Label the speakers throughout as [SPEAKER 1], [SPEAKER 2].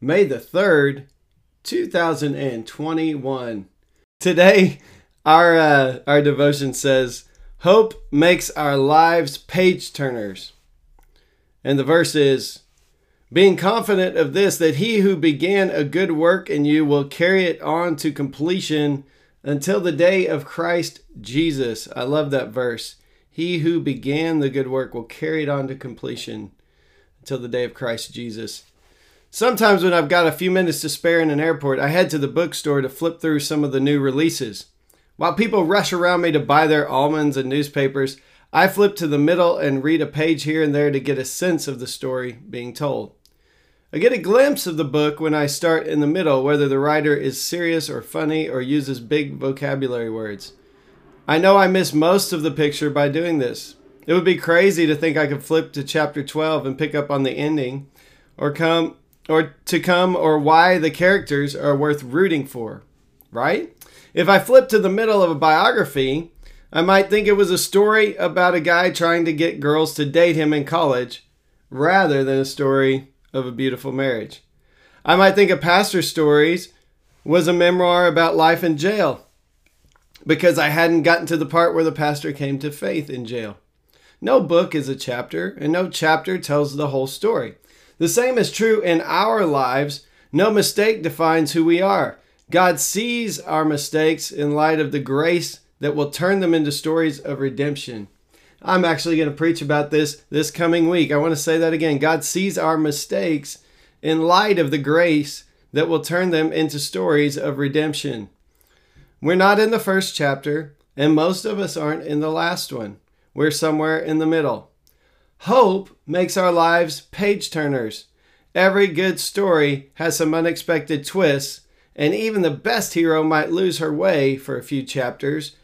[SPEAKER 1] May the 3rd, 2021. Today, our, uh, our devotion says, Hope makes our lives page turners. And the verse is, Being confident of this, that he who began a good work in you will carry it on to completion until the day of Christ Jesus. I love that verse. He who began the good work will carry it on to completion until the day of Christ Jesus. Sometimes when I've got a few minutes to spare in an airport, I head to the bookstore to flip through some of the new releases. While people rush around me to buy their almonds and newspapers, I flip to the middle and read a page here and there to get a sense of the story being told. I get a glimpse of the book when I start in the middle, whether the writer is serious or funny or uses big vocabulary words. I know I miss most of the picture by doing this. It would be crazy to think I could flip to chapter 12 and pick up on the ending or come or to come or why the characters are worth rooting for, right? If I flip to the middle of a biography, I might think it was a story about a guy trying to get girls to date him in college rather than a story of a beautiful marriage. I might think a pastor's stories was a memoir about life in jail because I hadn't gotten to the part where the pastor came to faith in jail. No book is a chapter, and no chapter tells the whole story. The same is true in our lives. No mistake defines who we are. God sees our mistakes in light of the grace that will turn them into stories of redemption. I'm actually going to preach about this this coming week. I want to say that again. God sees our mistakes in light of the grace that will turn them into stories of redemption. We're not in the first chapter, and most of us aren't in the last one. We're somewhere in the middle. Hope makes our lives page turners. Every good story has some unexpected twists, and even the best hero might lose her way for a few chapters.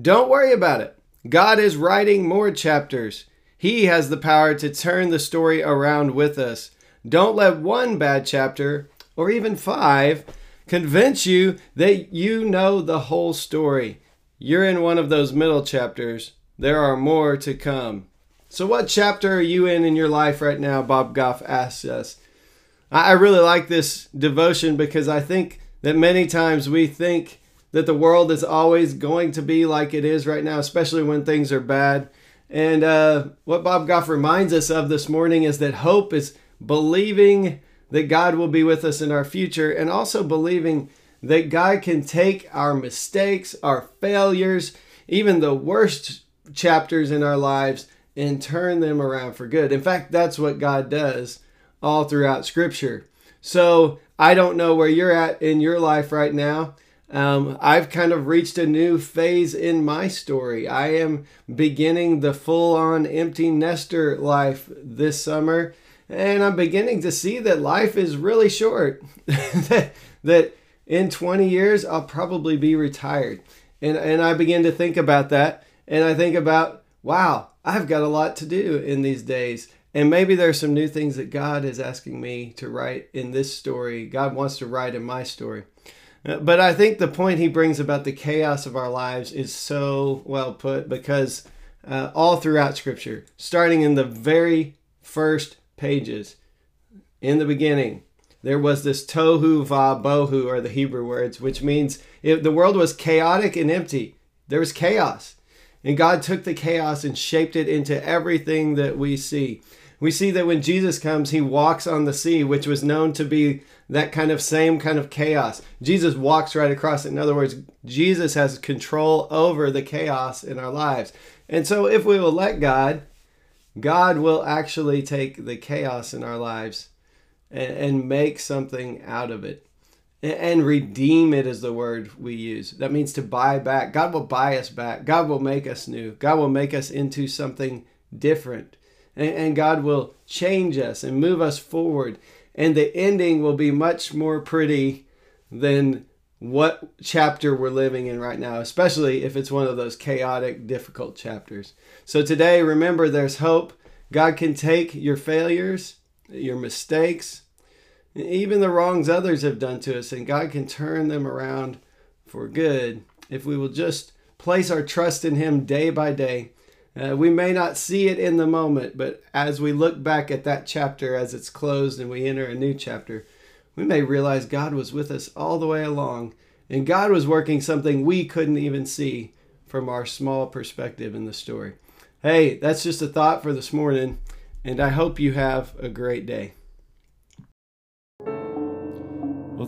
[SPEAKER 1] Don't worry about it. God is writing more chapters. He has the power to turn the story around with us. Don't let one bad chapter, or even five, convince you that you know the whole story. You're in one of those middle chapters. There are more to come. So, what chapter are you in in your life right now? Bob Goff asks us. I really like this devotion because I think that many times we think that the world is always going to be like it is right now, especially when things are bad. And uh, what Bob Goff reminds us of this morning is that hope is believing that God will be with us in our future, and also believing that God can take our mistakes, our failures, even the worst chapters in our lives, and turn them around for good. In fact, that's what God does all throughout Scripture. So I don't know where you're at in your life right now. Um, I've kind of reached a new phase in my story. I am beginning the full on empty nester life this summer and I'm beginning to see that life is really short. that, that in 20 years, I'll probably be retired. And, and I begin to think about that. And I think about, wow, I've got a lot to do in these days. And maybe there's some new things that God is asking me to write in this story. God wants to write in my story. Uh, but I think the point he brings about the chaos of our lives is so well put because uh, all throughout Scripture, starting in the very first pages. In the beginning, there was this tohu va bohu, or the Hebrew words, which means if the world was chaotic and empty. There was chaos. And God took the chaos and shaped it into everything that we see. We see that when Jesus comes, he walks on the sea, which was known to be that kind of same kind of chaos. Jesus walks right across it. In other words, Jesus has control over the chaos in our lives. And so if we will let God, God will actually take the chaos in our lives and, and make something out of it. And, redeem it is the word we use. That means to buy back. God will buy us back. God will make us new. God will make us into something different. And God will change us and move us forward. and the ending will be much more pretty than what chapter we're living in right now, especially if it's one of those chaotic, difficult chapters. So today, remember there's hope. God can take your failures, your mistakes, even the wrongs others have done to us, and God can turn them around for good if we will just place our trust in Him day by day. Uh, we may not see it in the moment, but as we look back at that chapter as it's closed and we enter a new chapter, we may realize God was with us all the way along, and God was working something we couldn't even see from our small perspective in the story. Hey, that's just a thought for this morning, and I hope you have a great day.